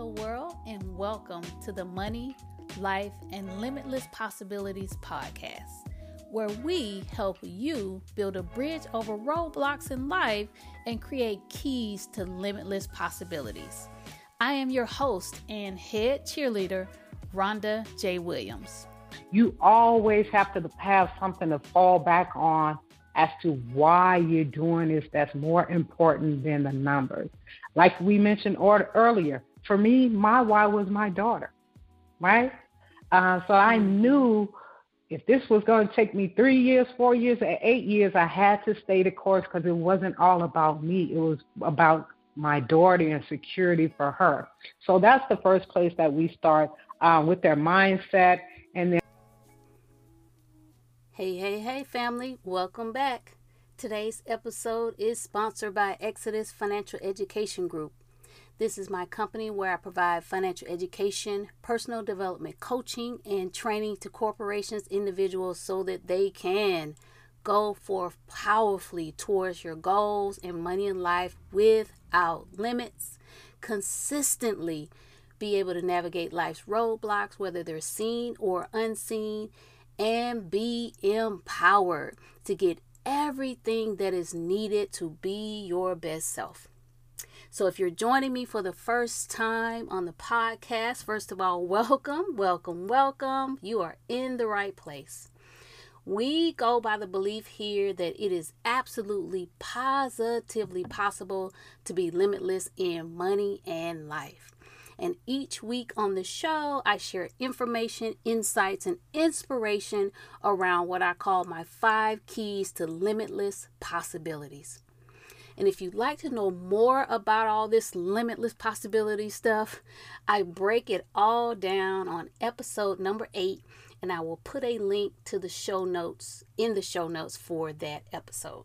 Hello, world, and welcome to the Money, Life, and Limitless Possibilities podcast, where we help you build a bridge over roadblocks in life and create keys to limitless possibilities. I am your host and head cheerleader, Rhonda J. Williams. You always have to have something to fall back on as to why you're doing this that's more important than the numbers. Like we mentioned earlier, for me, my why was my daughter, right? Uh, so I mm-hmm. knew if this was going to take me three years, four years, or eight years, I had to stay the course because it wasn't all about me. It was about my daughter and security for her. So that's the first place that we start uh, with their mindset. And then. Hey, hey, hey, family, welcome back. Today's episode is sponsored by Exodus Financial Education Group. This is my company where I provide financial education, personal development coaching, and training to corporations, individuals so that they can go forth powerfully towards your goals and money in life without limits, consistently be able to navigate life's roadblocks, whether they're seen or unseen, and be empowered to get everything that is needed to be your best self. So, if you're joining me for the first time on the podcast, first of all, welcome, welcome, welcome. You are in the right place. We go by the belief here that it is absolutely positively possible to be limitless in money and life. And each week on the show, I share information, insights, and inspiration around what I call my five keys to limitless possibilities. And if you'd like to know more about all this limitless possibility stuff, I break it all down on episode number eight, and I will put a link to the show notes in the show notes for that episode.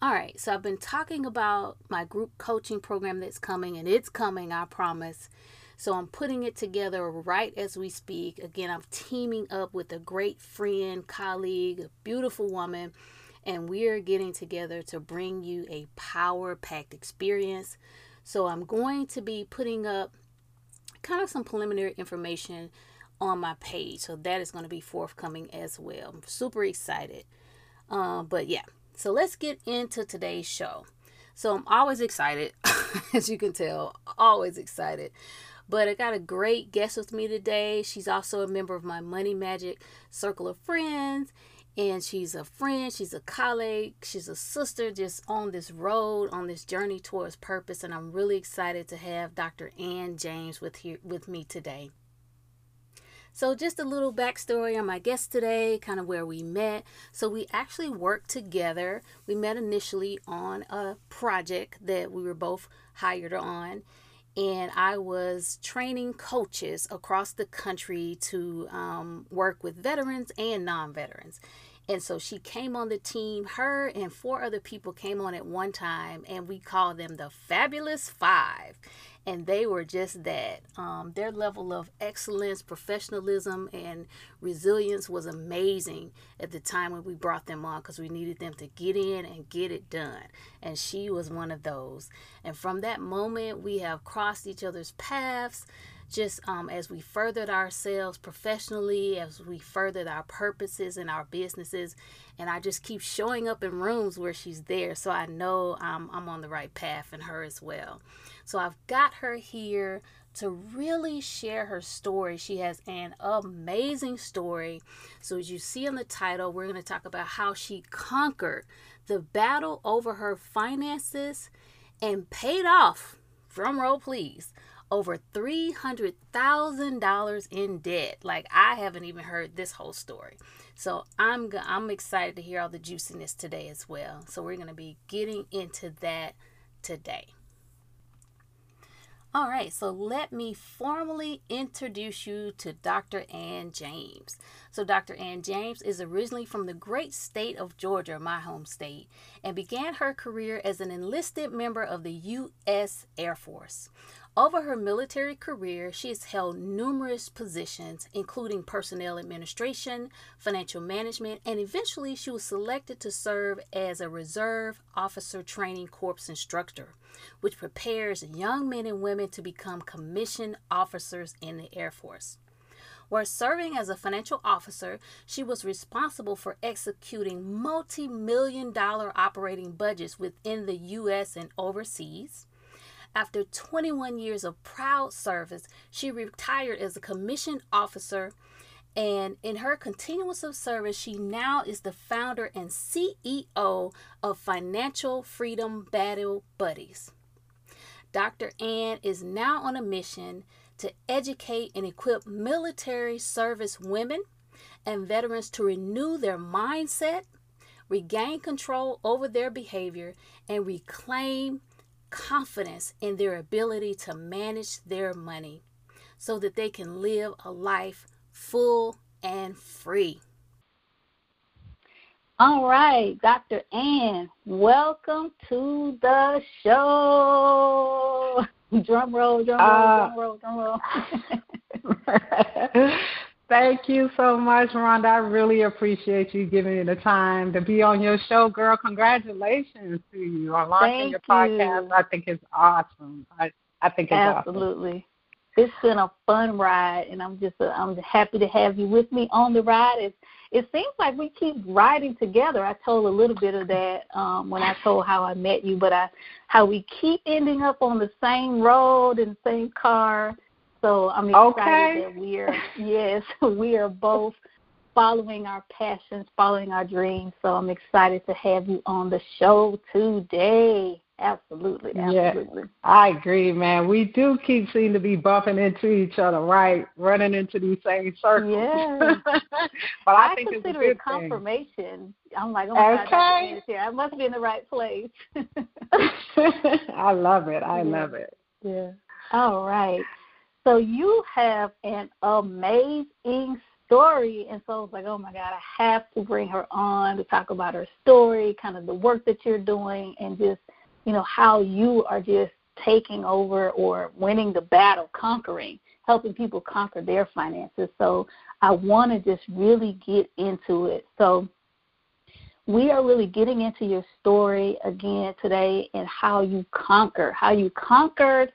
All right, so I've been talking about my group coaching program that's coming, and it's coming, I promise. So I'm putting it together right as we speak. Again, I'm teaming up with a great friend, colleague, a beautiful woman and we're getting together to bring you a power packed experience. So, I'm going to be putting up kind of some preliminary information on my page. So, that is going to be forthcoming as well. I'm super excited. Um, but yeah, so let's get into today's show. So, I'm always excited, as you can tell, always excited. But I got a great guest with me today. She's also a member of my Money Magic Circle of Friends and she's a friend, she's a colleague, she's a sister just on this road, on this journey towards purpose. And I'm really excited to have Dr. Ann James with here with me today. So, just a little backstory on my guest today, kind of where we met. So, we actually worked together. We met initially on a project that we were both hired on, and I was training coaches across the country to um, work with veterans and non veterans. And so she came on the team. Her and four other people came on at one time, and we called them the Fabulous Five. And they were just that. Um, their level of excellence, professionalism, and resilience was amazing at the time when we brought them on because we needed them to get in and get it done. And she was one of those. And from that moment, we have crossed each other's paths just um, as we furthered ourselves professionally, as we furthered our purposes and our businesses. And I just keep showing up in rooms where she's there. So I know I'm, I'm on the right path and her as well. So I've got her here to really share her story. She has an amazing story. So, as you see in the title, we're going to talk about how she conquered the battle over her finances and paid off, drum roll please, over $300,000 in debt. Like I haven't even heard this whole story. So I'm I'm excited to hear all the juiciness today as well. So we're going to be getting into that today. All right, so let me formally introduce you to Dr. Ann James. So, Dr. Ann James is originally from the great state of Georgia, my home state, and began her career as an enlisted member of the U.S. Air Force. Over her military career, she has held numerous positions, including personnel administration, financial management, and eventually she was selected to serve as a Reserve Officer Training Corps instructor, which prepares young men and women to become commissioned officers in the Air Force. While serving as a financial officer, she was responsible for executing multi million dollar operating budgets within the U.S. and overseas. After 21 years of proud service, she retired as a commissioned officer. And in her continuance of service, she now is the founder and CEO of Financial Freedom Battle Buddies. Dr. Ann is now on a mission to educate and equip military service women and veterans to renew their mindset, regain control over their behavior, and reclaim confidence in their ability to manage their money so that they can live a life full and free. All right, Dr. Ann, welcome to the show. Drum roll, drum roll, uh, drum roll, drum roll. Thank you so much, Rhonda. I really appreciate you giving me the time to be on your show, girl. Congratulations to you on launching Thank your podcast. You. I think it's awesome. I, I think it's Absolutely. Awesome. It's been a fun ride, and I'm just I'm happy to have you with me on the ride. It's it seems like we keep riding together. I told a little bit of that um, when I told how I met you, but I how we keep ending up on the same road and same car. So I'm excited okay. that we are yes we are both following our passions, following our dreams. So I'm excited to have you on the show today. Absolutely, absolutely. Yeah, I agree, man. We do keep seem to be bumping into each other, right? Running into these same circles. Yeah. but I, I think consider it's it confirmation. Thing. I'm like, oh my okay. God. I must be in the right place. I love it. I yeah. love it. Yeah. All right. So you have an amazing story, and so I was like, oh my God, I have to bring her on to talk about her story, kind of the work that you're doing, and just you know, how you are just taking over or winning the battle, conquering, helping people conquer their finances. So I want to just really get into it. So we are really getting into your story again today and how you conquer, how you conquered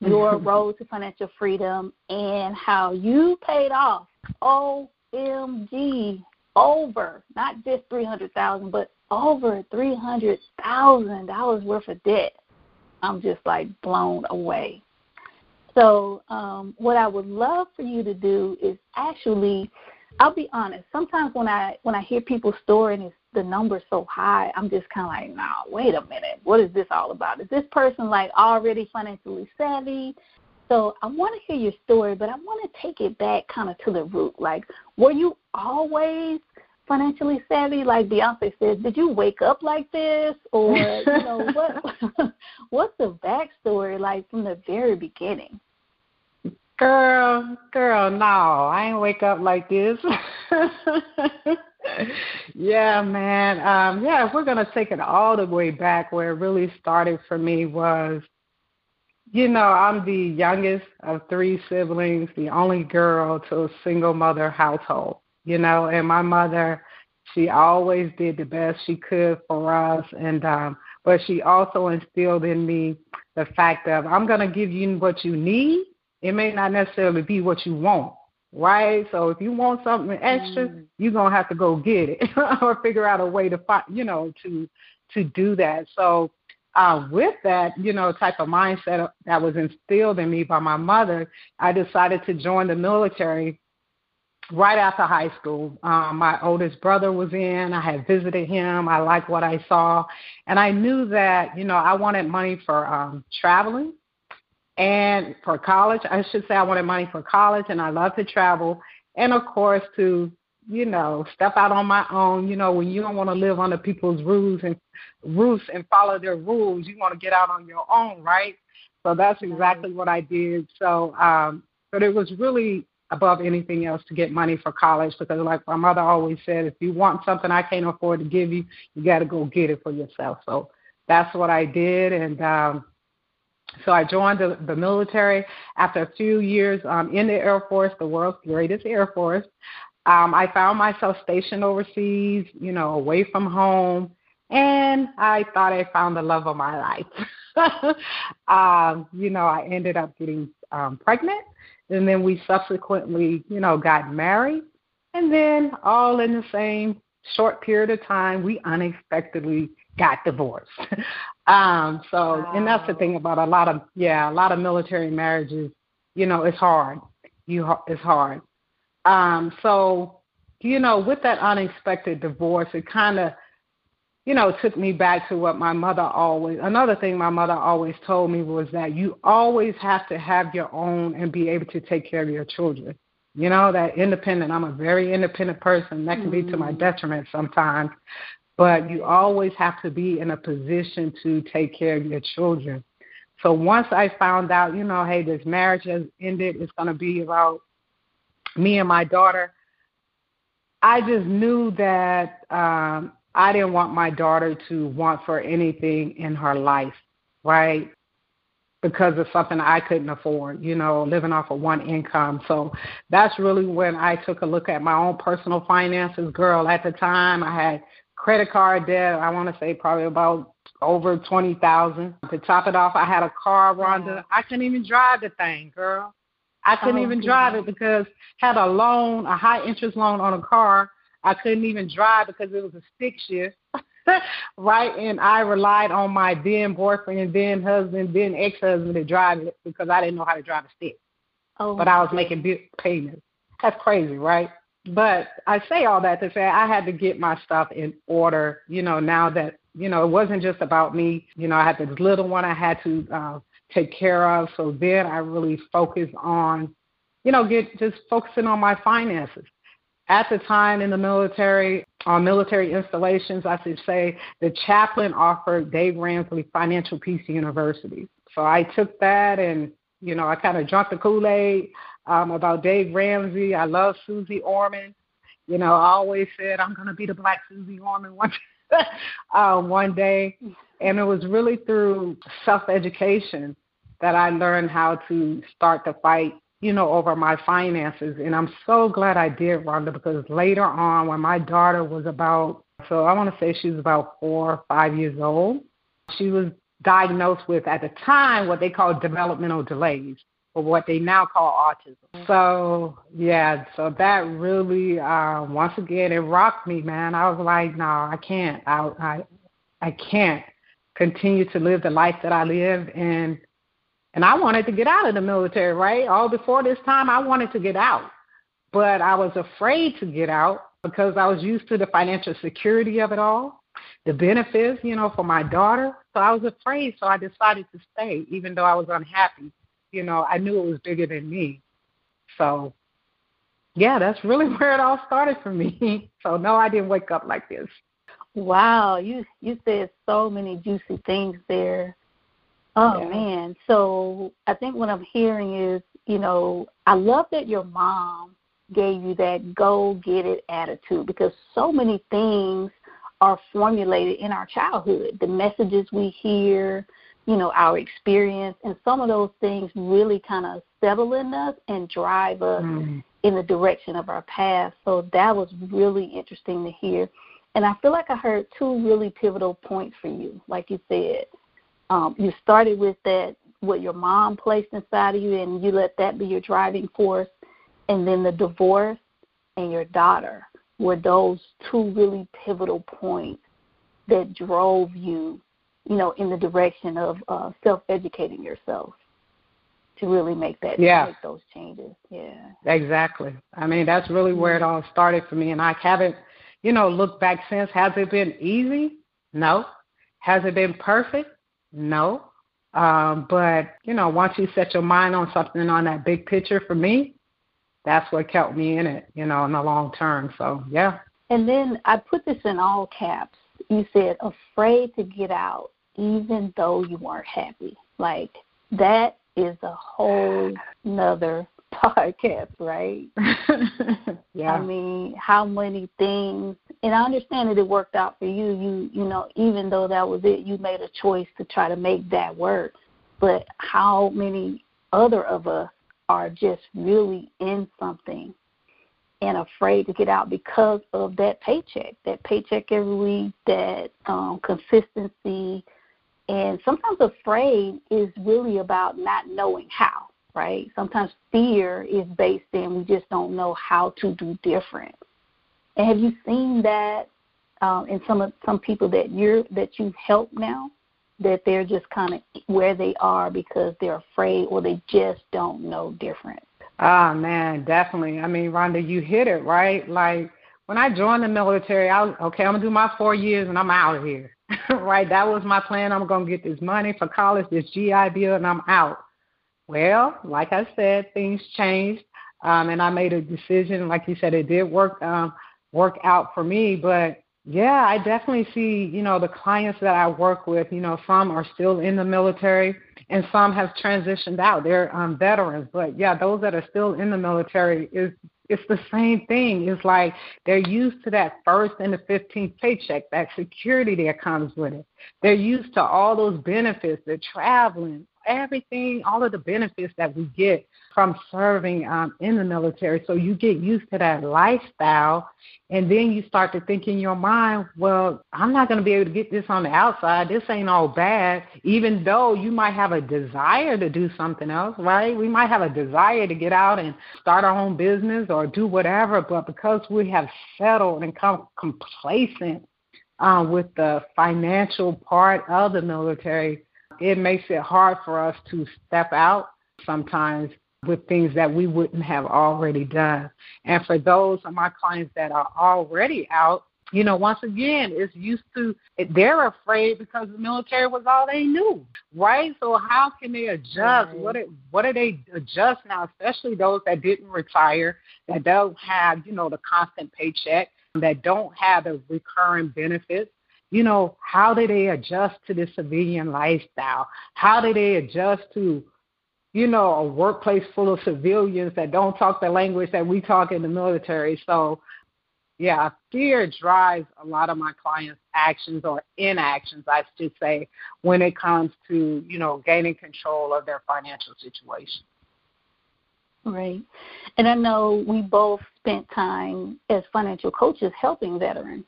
your road to financial freedom and how you paid off OMG over not just 300,000 but over three hundred thousand dollars worth of debt. I'm just like blown away. So um, what I would love for you to do is actually, I'll be honest. Sometimes when I when I hear people's story and it's, the number's so high, I'm just kind of like, nah, wait a minute, what is this all about? Is this person like already financially savvy? So I want to hear your story, but I want to take it back kind of to the root. Like, were you always financially savvy? Like Beyonce says, did you wake up like this, or you know what? what's the backstory like from the very beginning? Girl, girl, no, I ain't wake up like this. yeah, man. Um, yeah, if we're gonna take it all the way back, where it really started for me was, you know, I'm the youngest of three siblings, the only girl to a single mother household you know, and my mother, she always did the best she could for us and um but she also instilled in me the fact of I'm gonna give you what you need. It may not necessarily be what you want. Right? So if you want something extra, mm. you're gonna have to go get it or figure out a way to find you know, to to do that. So uh, with that, you know, type of mindset that was instilled in me by my mother, I decided to join the military right after high school. Um, my oldest brother was in. I had visited him. I liked what I saw, and I knew that you know I wanted money for um, traveling and for college. I should say I wanted money for college, and I love to travel, and of course to you know step out on my own. You know when you don't want to live under people's rules and roofs and follow their rules, you want to get out on your own, right? So that's exactly what I did. So, um, but it was really above anything else to get money for college because like my mother always said if you want something i can't afford to give you you got to go get it for yourself so that's what i did and um So I joined the, the military after a few years um, in the Air Force, the world's greatest Air Force. Um, I found myself stationed overseas, you know, away from home, and I thought I found the love of my life. um, you know, I ended up getting um, pregnant, and then we subsequently, you know, got married, and then all in the same short period of time, we unexpectedly got divorced. um, so, wow. and that's the thing about a lot of yeah, a lot of military marriages. You know, it's hard. You it's hard. Um, so, you know, with that unexpected divorce, it kind of, you know, took me back to what my mother always, another thing my mother always told me was that you always have to have your own and be able to take care of your children. You know, that independent, I'm a very independent person. That can mm-hmm. be to my mm-hmm. detriment sometimes, but you always have to be in a position to take care of your children. So once I found out, you know, hey, this marriage has ended, it's going to be about me and my daughter, I just knew that um, I didn't want my daughter to want for anything in her life, right? Because of something I couldn't afford, you know, living off of one income. So that's really when I took a look at my own personal finances. Girl, at the time I had credit card debt, I want to say probably about over twenty thousand. To top it off, I had a car, Rhonda. I couldn't even drive the thing, girl. I couldn't oh, even drive it because had a loan, a high interest loan on a car. I couldn't even drive because it was a stick shift. right? And I relied on my then boyfriend, then husband, then ex husband to drive it because I didn't know how to drive a stick. Oh, but I was making big payments. That's crazy, right? But I say all that to say I had to get my stuff in order, you know, now that, you know, it wasn't just about me. You know, I had this little one I had to uh, take care of. So then I really focused on, you know, get just focusing on my finances. At the time in the military, on military installations, I should say, the chaplain offered Dave Ramsey Financial Peace University. So I took that and, you know, I kind of drank the Kool Aid um, about Dave Ramsey. I love Susie Orman. You know, I always said I'm going to be the black Susie Orman one, um, one day. And it was really through self education that I learned how to start the fight, you know, over my finances. And I'm so glad I did, Rhonda, because later on, when my daughter was about, so I want to say she was about four or five years old, she was diagnosed with, at the time, what they call developmental delays or what they now call autism. So yeah, so that really uh, once again it rocked me, man. I was like, no, I can't. I I I can't continue to live the life that I live and and I wanted to get out of the military, right? All before this time I wanted to get out. But I was afraid to get out because I was used to the financial security of it all, the benefits, you know, for my daughter. So I was afraid, so I decided to stay even though I was unhappy. You know, I knew it was bigger than me. So yeah, that's really where it all started for me. So no, I didn't wake up like this. Wow, you you said so many juicy things there. Oh yeah. man. So I think what I'm hearing is, you know, I love that your mom gave you that go get it attitude because so many things are formulated in our childhood. The messages we hear, you know, our experience and some of those things really kind of settle in us and drive us mm. in the direction of our path. So that was really interesting to hear. And I feel like I heard two really pivotal points for you. Like you said, um, you started with that what your mom placed inside of you, and you let that be your driving force. And then the divorce and your daughter were those two really pivotal points that drove you, you know, in the direction of uh, self-educating yourself to really make that yeah. make those changes. Yeah. Exactly. I mean, that's really where it all started for me and I haven't you know, looked back since. Has it been easy? No. Has it been perfect? No. Um, but, you know, once you set your mind on something on that big picture for me, that's what kept me in it, you know, in the long term. So, yeah. And then I put this in all caps. You said, afraid to get out, even though you weren't happy. Like, that is a whole nother podcast, right? yeah. I mean, how many things and I understand that it worked out for you. You you know, even though that was it, you made a choice to try to make that work. but how many other of us are just really in something and afraid to get out because of that paycheck, that paycheck every week, that um, consistency, and sometimes afraid is really about not knowing how, right? Sometimes fear is based in we just don't know how to do different. And have you seen that um, in some of some people that you're that you help now? that they're just kind of where they are because they're afraid or they just don't know different. Ah, man, definitely. I mean, Rhonda, you hit it right. Like when I joined the military, I was okay. I'm gonna do my four years and I'm out of here. right, that was my plan. I'm gonna get this money for college, this GI Bill, and I'm out. Well, like I said, things changed, um, and I made a decision. Like you said, it did work um, work out for me, but yeah, I definitely see, you know, the clients that I work with, you know, some are still in the military and some have transitioned out. They're um, veterans, but yeah, those that are still in the military is it's the same thing. It's like they're used to that first and the 15th paycheck, that security that comes with it. They're used to all those benefits, the traveling, everything, all of the benefits that we get from serving um, in the military. So you get used to that lifestyle, and then you start to think in your mind, well, I'm not going to be able to get this on the outside. This ain't all bad, even though you might have a desire to do something else, right? We might have a desire to get out and start our own business or do whatever, but because we have settled and come complacent um, with the financial part of the military, it makes it hard for us to step out sometimes with things that we wouldn't have already done. And for those of my clients that are already out, you know, once again, it's used to, they're afraid because the military was all they knew, right? So how can they adjust? Right. What, what do they adjust now, especially those that didn't retire, that don't have, you know, the constant paycheck, that don't have the recurring benefits? You know, how do they adjust to the civilian lifestyle? How do they adjust to you know, a workplace full of civilians that don't talk the language that we talk in the military. So, yeah, fear drives a lot of my clients' actions or inactions, I should say, when it comes to, you know, gaining control of their financial situation. Right. And I know we both spent time as financial coaches helping veterans.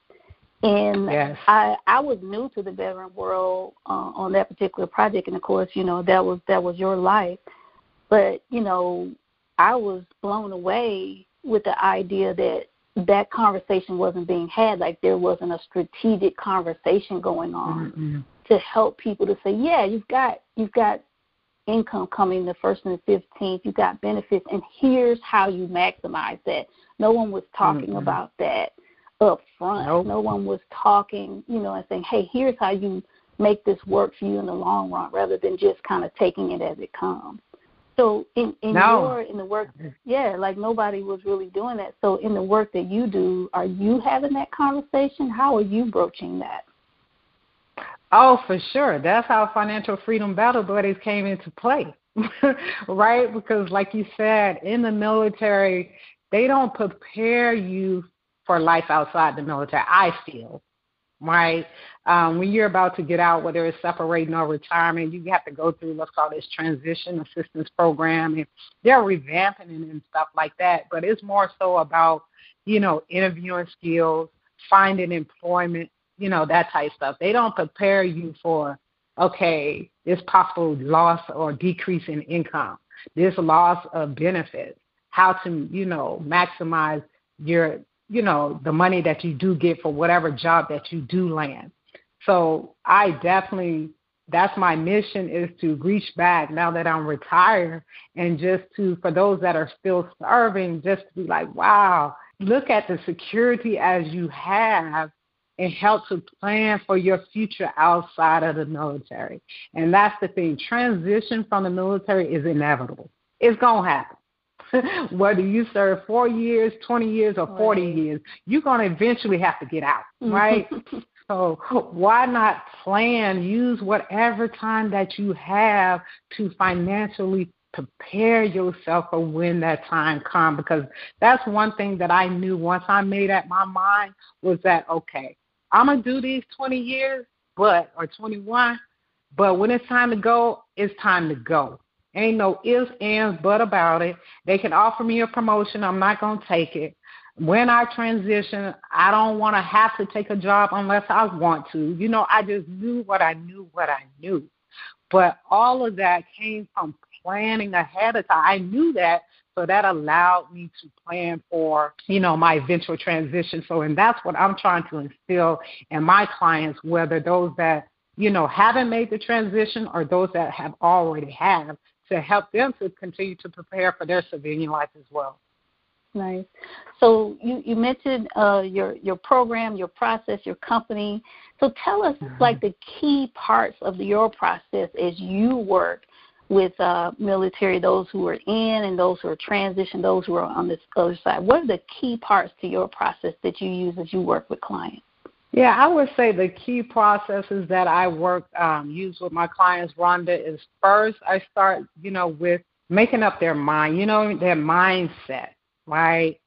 And yes. I I was new to the veteran world uh, on that particular project, and of course, you know that was that was your life. But, you know, I was blown away with the idea that that conversation wasn't being had, like there wasn't a strategic conversation going on mm-hmm. to help people to say, yeah, you've got you've got income coming the first and the fifteenth, you've got benefits, and here's how you maximize that. No one was talking mm-hmm. about that up front. Nope. No one was talking, you know, and saying, hey, here's how you make this work for you in the long run, rather than just kind of taking it as it comes. So in in no. your in the work, yeah, like nobody was really doing that. So in the work that you do, are you having that conversation? How are you broaching that? Oh, for sure. That's how financial freedom battle buddies came into play, right? Because, like you said, in the military, they don't prepare you for life outside the military. I feel, right? Um, when you're about to get out, whether it's separating or retirement, you have to go through what's called this transition assistance program, and they're revamping it and stuff like that. But it's more so about, you know, interviewing skills, finding employment, you know, that type of stuff. They don't prepare you for, okay, this possible loss or decrease in income, this loss of benefits, how to, you know, maximize your you know, the money that you do get for whatever job that you do land. So I definitely that's my mission is to reach back now that I'm retired and just to for those that are still serving, just to be like, wow, look at the security as you have and help to plan for your future outside of the military. And that's the thing. Transition from the military is inevitable. It's gonna happen. whether you serve four years, 20 years, or 40 right. years, you're going to eventually have to get out, mm-hmm. right? so why not plan, use whatever time that you have to financially prepare yourself for when that time comes because that's one thing that I knew once I made up my mind was that okay, I'm gonna do these 20 years, but or 21, But when it's time to go, it's time to go. Ain't no ifs, ands, but about it. They can offer me a promotion. I'm not going to take it. When I transition, I don't want to have to take a job unless I want to. You know, I just knew what I knew, what I knew. But all of that came from planning ahead of time. I knew that, so that allowed me to plan for, you know, my eventual transition. So, and that's what I'm trying to instill in my clients, whether those that, you know, haven't made the transition or those that have already have, to help them to continue to prepare for their civilian life as well. Nice. So you you mentioned uh, your your program, your process, your company. So tell us mm-hmm. like the key parts of your process as you work with uh, military, those who are in and those who are transition, those who are on this other side. What are the key parts to your process that you use as you work with clients? Yeah, I would say the key processes that I work um, use with my clients, Rhonda, is first I start, you know, with making up their mind, you know, their mindset, right?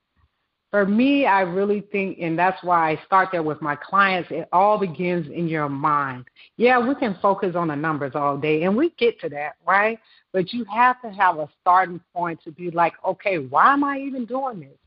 For me, I really think, and that's why I start there with my clients, it all begins in your mind. Yeah, we can focus on the numbers all day, and we get to that, right? But you have to have a starting point to be like, okay, why am I even doing this?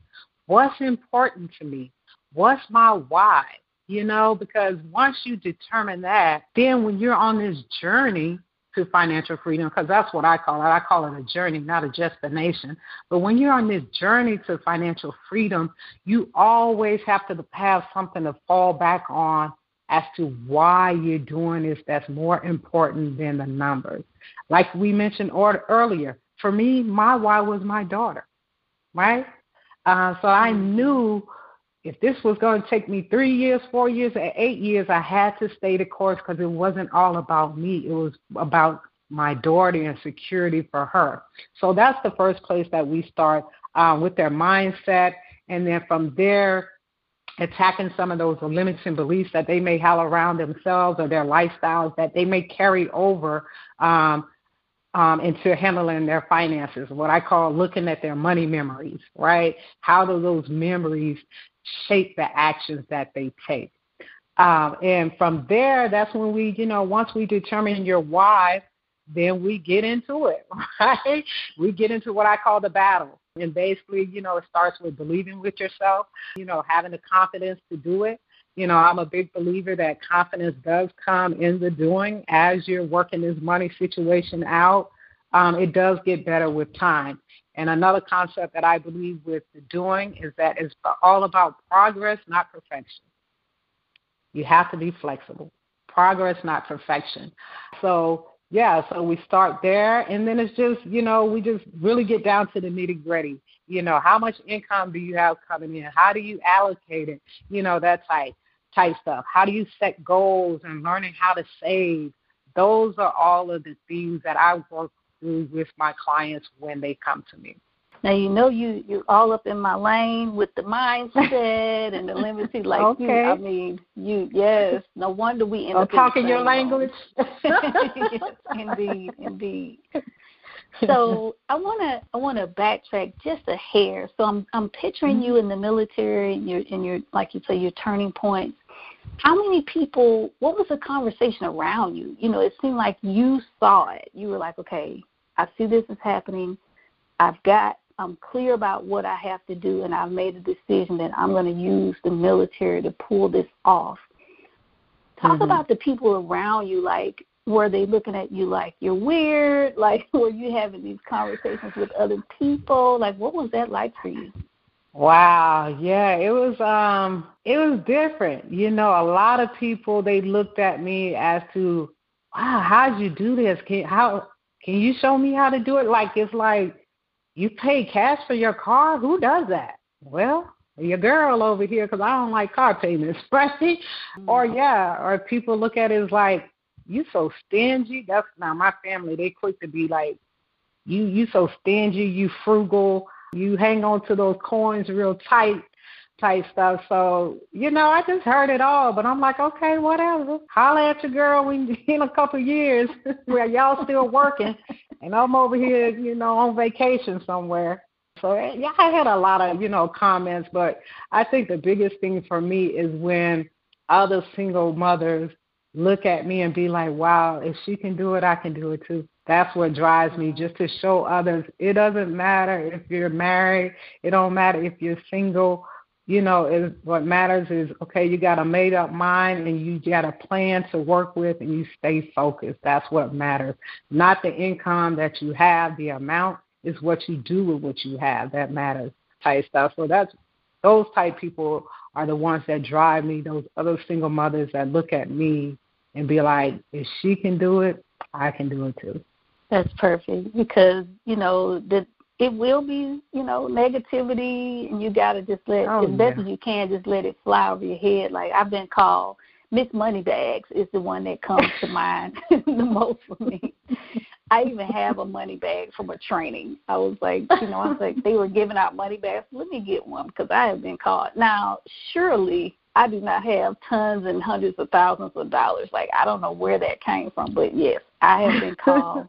What's important to me? What's my why? You know, because once you determine that, then when you're on this journey to financial freedom, because that's what I call it, I call it a journey, not a destination. But when you're on this journey to financial freedom, you always have to have something to fall back on as to why you're doing this that's more important than the numbers. Like we mentioned earlier, for me, my why was my daughter, right? Uh, so I knew if this was going to take me three years, four years, or eight years, I had to stay the course because it wasn't all about me. It was about my daughter and security for her. So that's the first place that we start uh, with their mindset. And then from there, attacking some of those limiting beliefs that they may have around themselves or their lifestyles that they may carry over um, um, into handling their finances, what I call looking at their money memories, right? How do those memories shape the actions that they take. Um, and from there, that's when we, you know, once we determine your why, then we get into it, right? We get into what I call the battle. And basically, you know, it starts with believing with yourself, you know, having the confidence to do it. You know, I'm a big believer that confidence does come in the doing as you're working this money situation out. Um, it does get better with time. And another concept that I believe with the doing is that it's all about progress, not perfection. You have to be flexible. Progress, not perfection. So, yeah, so we start there, and then it's just, you know, we just really get down to the nitty gritty. You know, how much income do you have coming in? How do you allocate it? You know, that type type stuff. How do you set goals and learning how to save? Those are all of the things that I work through with my clients when they come to me. Now you know you you're all up in my lane with the mindset and the limited like okay. you. I mean you yes. No wonder we end I'm up talking your language. yes, indeed, indeed. So I wanna I wanna backtrack just a hair. So I'm I'm picturing mm-hmm. you in the military and you're and you're like you say your turning points how many people what was the conversation around you you know it seemed like you saw it you were like okay i see this is happening i've got i'm clear about what i have to do and i've made a decision that i'm going to use the military to pull this off talk mm-hmm. about the people around you like were they looking at you like you're weird like were you having these conversations with other people like what was that like for you Wow, yeah, it was um it was different. You know, a lot of people they looked at me as to, "Wow, how'd you do this? Can how can you show me how to do it?" Like it's like you pay cash for your car? Who does that? Well, your girl over here because I don't like car payments, right? Mm-hmm. Or yeah, or people look at it as like you so stingy. That's now my family. They quick to be like, you you so stingy, you frugal you hang on to those coins real tight type stuff. So, you know, I just heard it all, but I'm like, okay, whatever. Holla at your girl when in a couple of years where y'all still working and I'm over here, you know, on vacation somewhere. So eh, yeah, I had a lot of, you know, comments, but I think the biggest thing for me is when other single mothers look at me and be like, wow, if she can do it, I can do it too. That's what drives me, just to show others. It doesn't matter if you're married. It don't matter if you're single. You know, it, what matters is okay. You got a made up mind and you got a plan to work with, and you stay focused. That's what matters. Not the income that you have, the amount is what you do with what you have that matters. Type stuff. So that's those type people are the ones that drive me. Those other single mothers that look at me and be like, if she can do it, I can do it too. That's perfect because you know that it will be you know negativity, and you gotta just let oh, as yeah. best as you can just let it fly over your head. Like I've been called Miss Moneybags is the one that comes to mind the most for me. I even have a money bag from a training. I was like, you know, I was like, they were giving out money bags. Let me get one because I have been caught. Now, surely I do not have tons and hundreds of thousands of dollars. Like I don't know where that came from, but yes, I have been called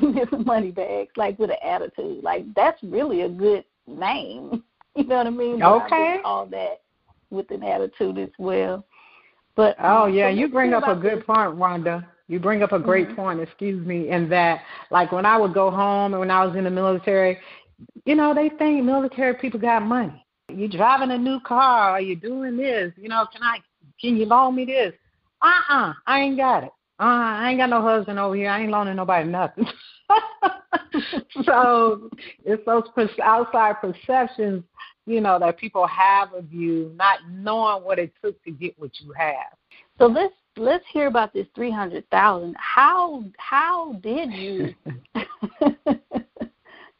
Money Bags, like with an attitude. Like that's really a good name. You know what I mean? Okay. All that with an attitude as well. But oh um, yeah, so you bring up a good this. point, Rhonda. You bring up a great mm-hmm. point, excuse me, in that like when I would go home and when I was in the military, you know, they think military people got money. You driving a new car or you doing this, you know, can I can you loan me this? Uh uh-uh, uh I ain't got it. Uh, I ain't got no husband over here. I ain't loaning nobody nothing. so it's those outside perceptions, you know, that people have of you, not knowing what it took to get what you have. So let's let's hear about this three hundred thousand. How how did you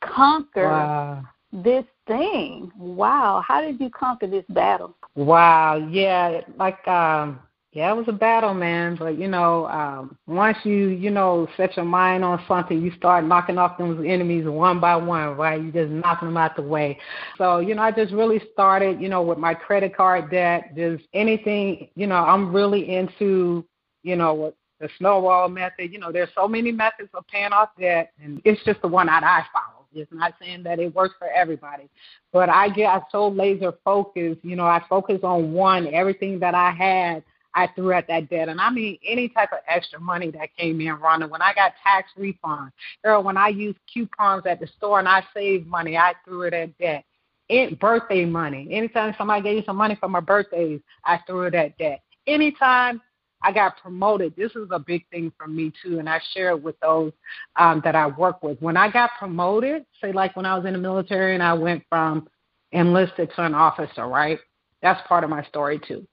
conquer wow. this thing? Wow, how did you conquer this battle? Wow, yeah, like um yeah, it was a battle, man. But you know, um, once you you know set your mind on something, you start knocking off those enemies one by one, right? You just knocking them out the way. So you know, I just really started, you know, with my credit card debt, just anything. You know, I'm really into, you know, the snowball method. You know, there's so many methods of paying off debt, and it's just the one that I follow. It's not saying that it works for everybody, but I get I so laser focused. You know, I focus on one. Everything that I had I threw at that debt. And I mean any type of extra money that came in, Rhonda. When I got tax refunds, girl, when I used coupons at the store and I saved money, I threw it at debt. It, birthday money. Anytime somebody gave you some money for my birthdays, I threw it at debt. Anytime I got promoted, this is a big thing for me too, and I share it with those um, that I work with. When I got promoted, say like when I was in the military and I went from enlisted to an officer, right? That's part of my story too.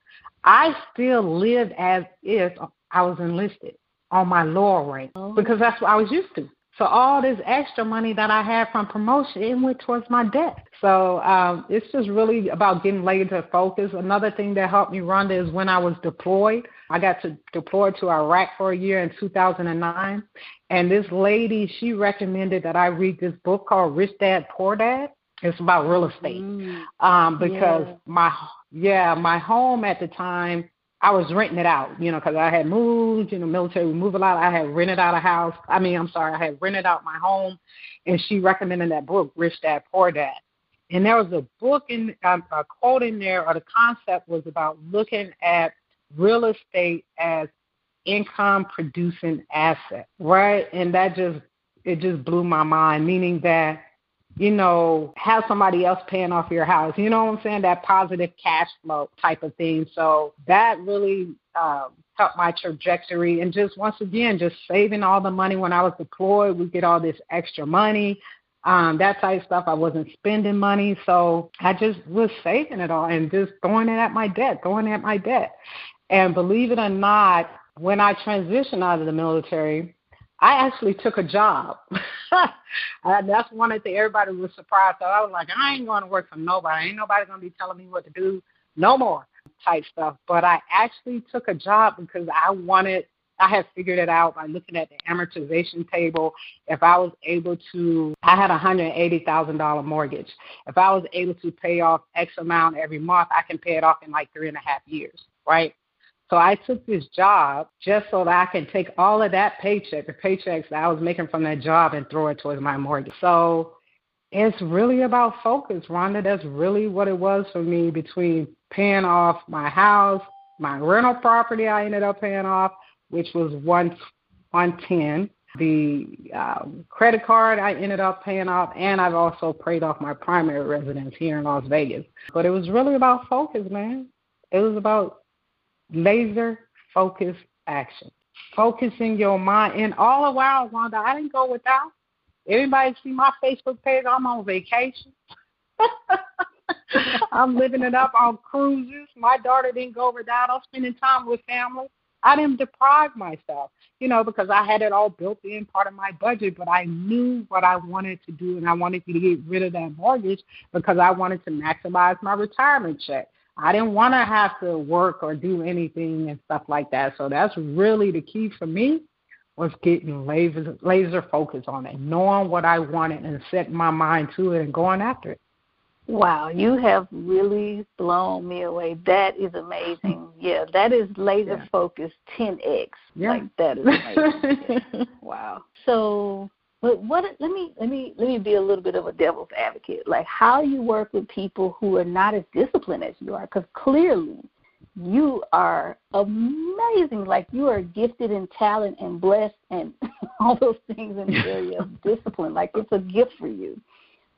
I still lived as if I was enlisted on my lower rank oh. because that's what I was used to. So all this extra money that I had from promotion, it went towards my debt. So um, it's just really about getting laid laser focus. Another thing that helped me run is when I was deployed. I got to deploy to Iraq for a year in 2009, and this lady she recommended that I read this book called Rich Dad Poor Dad. It's about real estate mm. um, because yeah. my yeah, my home at the time, I was renting it out, you know, because I had moved, you know, military, we move a lot. I had rented out a house. I mean, I'm sorry, I had rented out my home, and she recommended that book, Rich Dad Poor Dad. And there was a book in um, a quote in there, or the concept was about looking at real estate as income producing asset, right? And that just it just blew my mind, meaning that you know, have somebody else paying off your house. You know what I'm saying? That positive cash flow type of thing. So that really um, helped my trajectory. And just once again, just saving all the money when I was deployed, we get all this extra money. Um, that type of stuff. I wasn't spending money, so I just was saving it all and just throwing it at my debt, throwing it at my debt. And believe it or not, when I transitioned out of the military, I actually took a job. that's one the everybody was surprised. I was like, I ain't going to work for nobody. Ain't nobody going to be telling me what to do no more type stuff. But I actually took a job because I wanted, I had figured it out by looking at the amortization table. If I was able to, I had a $180,000 mortgage. If I was able to pay off X amount every month, I can pay it off in like three and a half years, right? So I took this job just so that I can take all of that paycheck, the paychecks that I was making from that job, and throw it towards my mortgage. So it's really about focus, Rhonda. That's really what it was for me between paying off my house, My rental property I ended up paying off, which was one one ten. The uh, credit card I ended up paying off, and I've also paid off my primary residence here in Las Vegas. But it was really about focus, man. It was about laser focused action, focusing your mind. And all the while, Rhonda, I didn't go without. Everybody see my Facebook page. I'm on vacation. I'm living it up on cruises. My daughter didn't go without. I'm spending time with family. I didn't deprive myself, you know, because I had it all built in part of my budget, but I knew what I wanted to do and I wanted to get rid of that mortgage because I wanted to maximize my retirement check. I didn't want to have to work or do anything and stuff like that. So that's really the key for me was getting laser laser focused on it, knowing what I wanted and setting my mind to it and going after it. Wow, you have really blown me away. That is amazing. Yeah, that is laser yeah. focused 10x. Yeah. Like that is amazing. yeah. Wow. So, but what let me let me let me be a little bit of a devil's advocate. Like how you work with people who are not as disciplined as you are cuz clearly you are amazing. Like you are gifted in talent and blessed and all those things in the area of discipline. Like it's a gift for you.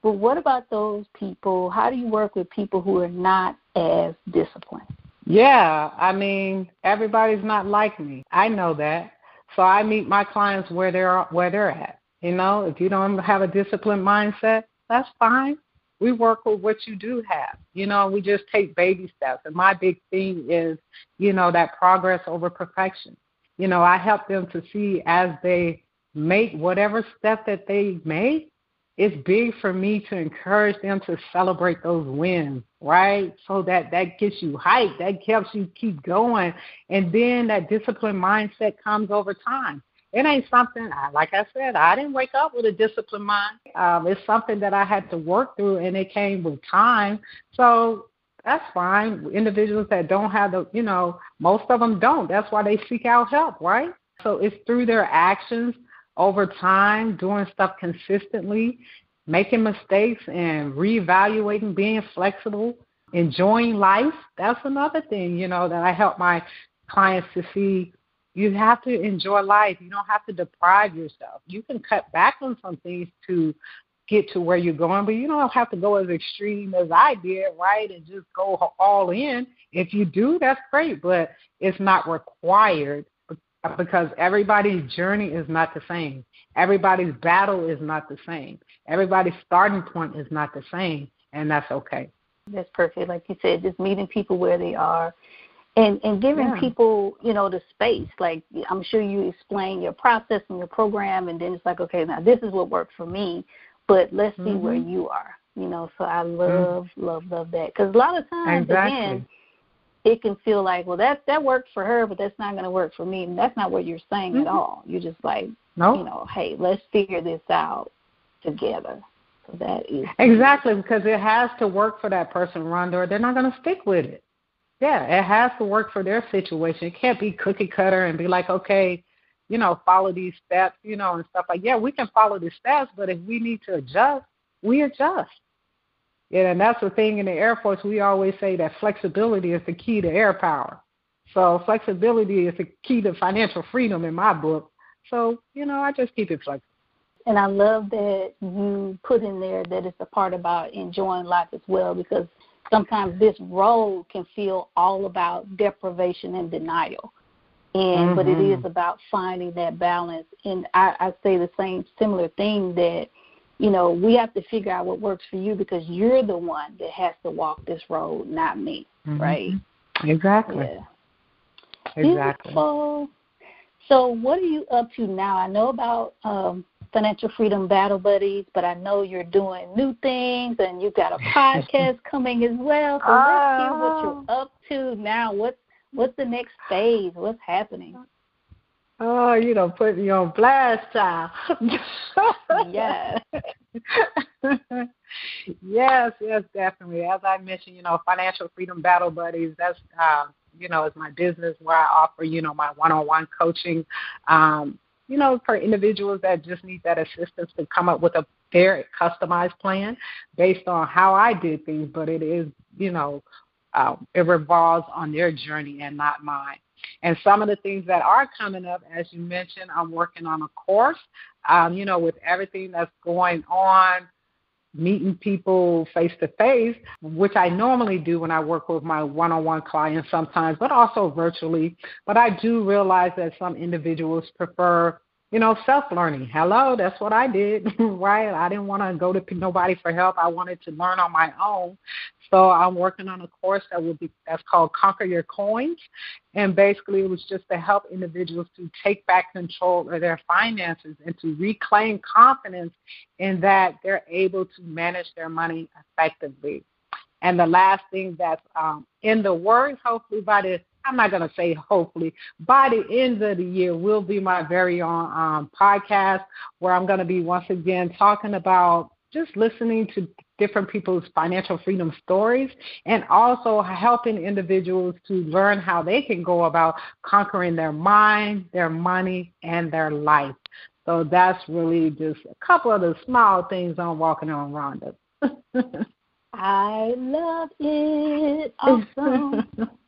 But what about those people? How do you work with people who are not as disciplined? Yeah, I mean, everybody's not like me. I know that. So I meet my clients where they're where they're at. You know, if you don't have a disciplined mindset, that's fine. We work with what you do have. You know, we just take baby steps. And my big thing is, you know, that progress over perfection. You know, I help them to see as they make whatever step that they make, it's big for me to encourage them to celebrate those wins, right? So that that gets you hyped, that helps you keep going, and then that disciplined mindset comes over time. It ain't something, like I said, I didn't wake up with a disciplined mind. Um, it's something that I had to work through, and it came with time. So that's fine. Individuals that don't have the, you know, most of them don't. That's why they seek out help, right? So it's through their actions over time, doing stuff consistently, making mistakes and reevaluating, being flexible, enjoying life. That's another thing, you know, that I help my clients to see. You have to enjoy life. You don't have to deprive yourself. You can cut back on some things to get to where you're going, but you don't have to go as extreme as I did, right? And just go all in. If you do, that's great, but it's not required because everybody's journey is not the same. Everybody's battle is not the same. Everybody's starting point is not the same, and that's okay. That's perfect. Like you said, just meeting people where they are and and giving yeah. people, you know, the space. Like I'm sure you explain your process and your program and then it's like, okay, now this is what worked for me, but let's see mm-hmm. where you are. You know, so I love, mm-hmm. love, love that. Because a lot of times, exactly. again, it can feel like, well, that that worked for her, but that's not going to work for me. And that's not what you're saying mm-hmm. at all. You're just like, nope. you know, hey, let's figure this out together. So that is exactly because it has to work for that person, Rhonda, or they're not going to stick with it. Yeah, it has to work for their situation. It can't be cookie cutter and be like, okay, you know, follow these steps, you know, and stuff like. Yeah, we can follow the steps, but if we need to adjust, we adjust. Yeah, and that's the thing in the Air Force. We always say that flexibility is the key to air power. So flexibility is the key to financial freedom in my book. So you know, I just keep it flexible. And I love that you put in there that it's a part about enjoying life as well, because sometimes this role can feel all about deprivation and denial. And mm-hmm. but it is mm-hmm. about finding that balance. And I, I say the same similar thing that you know, we have to figure out what works for you because you're the one that has to walk this road, not me, mm-hmm. right? Exactly. Yeah. Exactly. Beautiful. So, what are you up to now? I know about um, Financial Freedom Battle Buddies, but I know you're doing new things and you've got a podcast coming as well. So, let's hear what you're oh. up to now. What's what's the next phase? What's happening? Oh, you know, put me on blast, child. yes. yes, yes, definitely. As I mentioned, you know, Financial Freedom Battle Buddies, that's, uh, you know, is my business where I offer, you know, my one-on-one coaching, um, you know, for individuals that just need that assistance to come up with a very customized plan based on how I did things, but it is, you know, uh, it revolves on their journey and not mine. And some of the things that are coming up, as you mentioned, I'm working on a course. Um, you know, with everything that's going on, meeting people face to face, which I normally do when I work with my one on one clients sometimes, but also virtually. But I do realize that some individuals prefer you know, self learning. Hello, that's what I did, right? I didn't want to go to nobody for help. I wanted to learn on my own. So I'm working on a course that will be that's called Conquer Your Coins, and basically it was just to help individuals to take back control of their finances and to reclaim confidence in that they're able to manage their money effectively. And the last thing that's um, in the works, hopefully by the I'm not going to say hopefully, by the end of the year will be my very own um, podcast where I'm going to be once again talking about just listening to different people's financial freedom stories and also helping individuals to learn how they can go about conquering their mind, their money, and their life. So that's really just a couple of the small things I'm walking on, Rhonda. I love it. Awesome.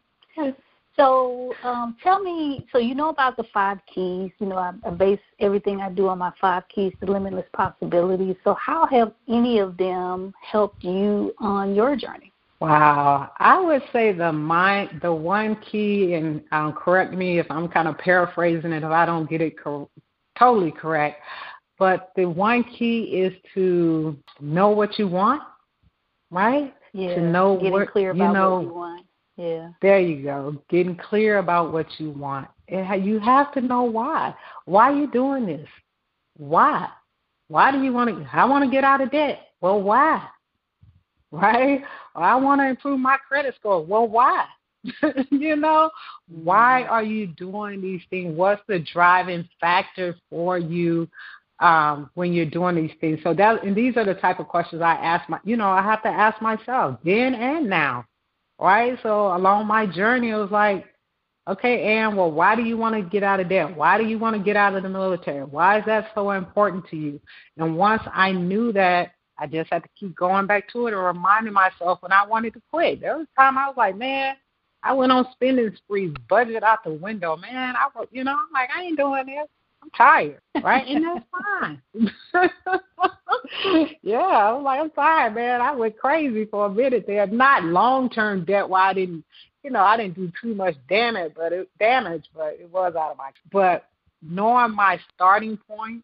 So um, tell me, so you know about the five keys. You know, I, I base everything I do on my five keys to limitless possibilities. So how have any of them helped you on your journey? Wow, I would say the mind, the one key, and um, correct me if I'm kind of paraphrasing it if I don't get it co- totally correct, but the one key is to know what you want, right? Yeah, to know getting what clear about you know, what you want. Yeah. There you go. Getting clear about what you want. And you have to know why. Why are you doing this? Why? Why do you want to? I want to get out of debt. Well, why? Right? Or I want to improve my credit score. Well, why? you know, why mm-hmm. are you doing these things? What's the driving factor for you um, when you're doing these things? So that, and these are the type of questions I ask my, you know, I have to ask myself then and now right? So along my journey, it was like, okay, Ann, well, why do you want to get out of debt? Why do you want to get out of the military? Why is that so important to you? And once I knew that, I just had to keep going back to it and reminding myself when I wanted to quit. There was a time I was like, man, I went on spending sprees, budget out the window. Man, I was, you know, I'm like, I ain't doing this. I'm tired, right? and that's fine. yeah, I was like, I'm tired, man. I went crazy for a minute there. Not long term debt why I didn't you know, I didn't do too much damage, but it damage, but it was out of my but knowing my starting point,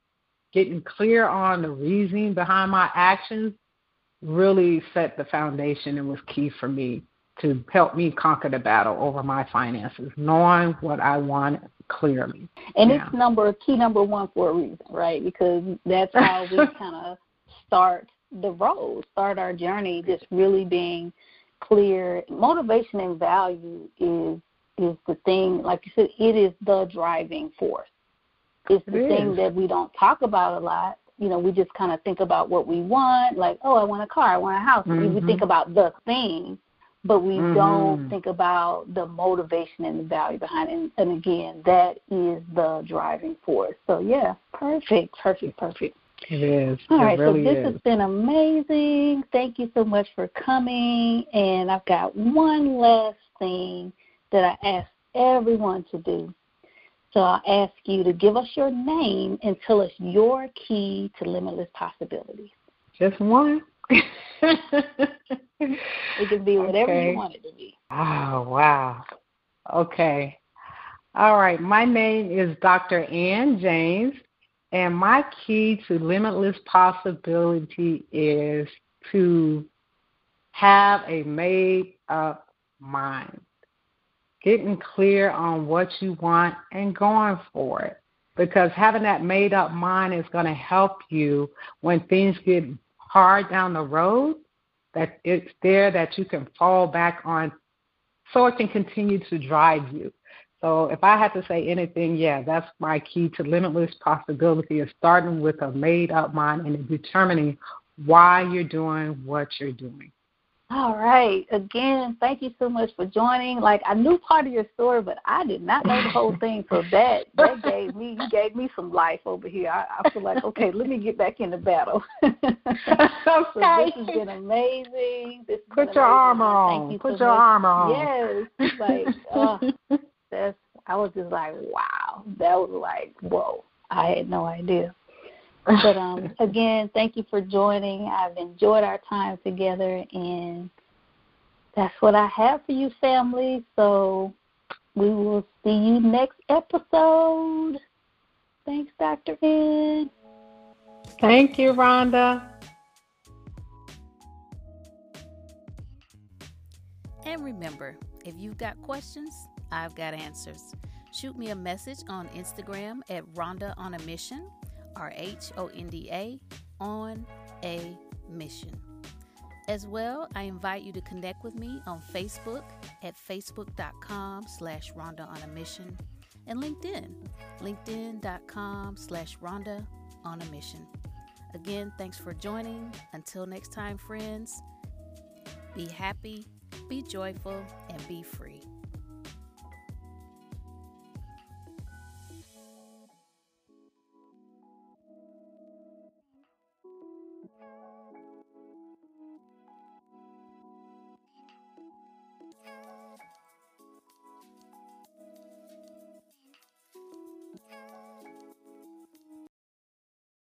getting clear on the reasoning behind my actions really set the foundation and was key for me to help me conquer the battle over my finances, knowing what I want clearly. And yeah. it's number key number one for a reason, right? Because that's how we kind of start the road, start our journey, just really being clear. Motivation and value is is the thing, like you said, it is the driving force. It's the it thing that we don't talk about a lot. You know, we just kind of think about what we want, like, oh, I want a car, I want a house. Mm-hmm. We think about the thing, but we mm-hmm. don't think about the motivation and the value behind it. And, and again, that is the driving force. So yeah, perfect, perfect, perfect. It is. All right, really so this is. has been amazing. Thank you so much for coming. And I've got one last thing that I ask everyone to do. So I'll ask you to give us your name and tell us your key to limitless possibilities. Just one. It can be whatever okay. you want it to be. Oh, wow. Okay. All right. My name is Dr. Ann James, and my key to limitless possibility is to have a made up mind. Getting clear on what you want and going for it. Because having that made up mind is going to help you when things get hard down the road, that it's there that you can fall back on so it can continue to drive you. So if I had to say anything, yeah, that's my key to limitless possibility is starting with a made up mind and determining why you're doing what you're doing. All right. Again, thank you so much for joining. Like I knew part of your story, but I did not know the whole thing. So that that gave me you gave me some life over here. I, I feel like okay, let me get back in the battle. okay. so this has been amazing. This Put been your amazing. armor on. Thank you Put so your much. armor on. Yes. Like uh, that's I was just like, wow. That was like, whoa. I had no idea. But um, again, thank you for joining. I've enjoyed our time together, and that's what I have for you, family. So we will see you next episode. Thanks, Dr. Ed. Thank you, Rhonda. And remember, if you've got questions, I've got answers. Shoot me a message on Instagram at Rhonda on a Mission, R H O N D A, on a mission. As well, I invite you to connect with me on Facebook at facebook.com slash Rhonda on a mission and LinkedIn, linkedin.com slash Rhonda on a mission. Again, thanks for joining. Until next time, friends, be happy, be joyful, and be free.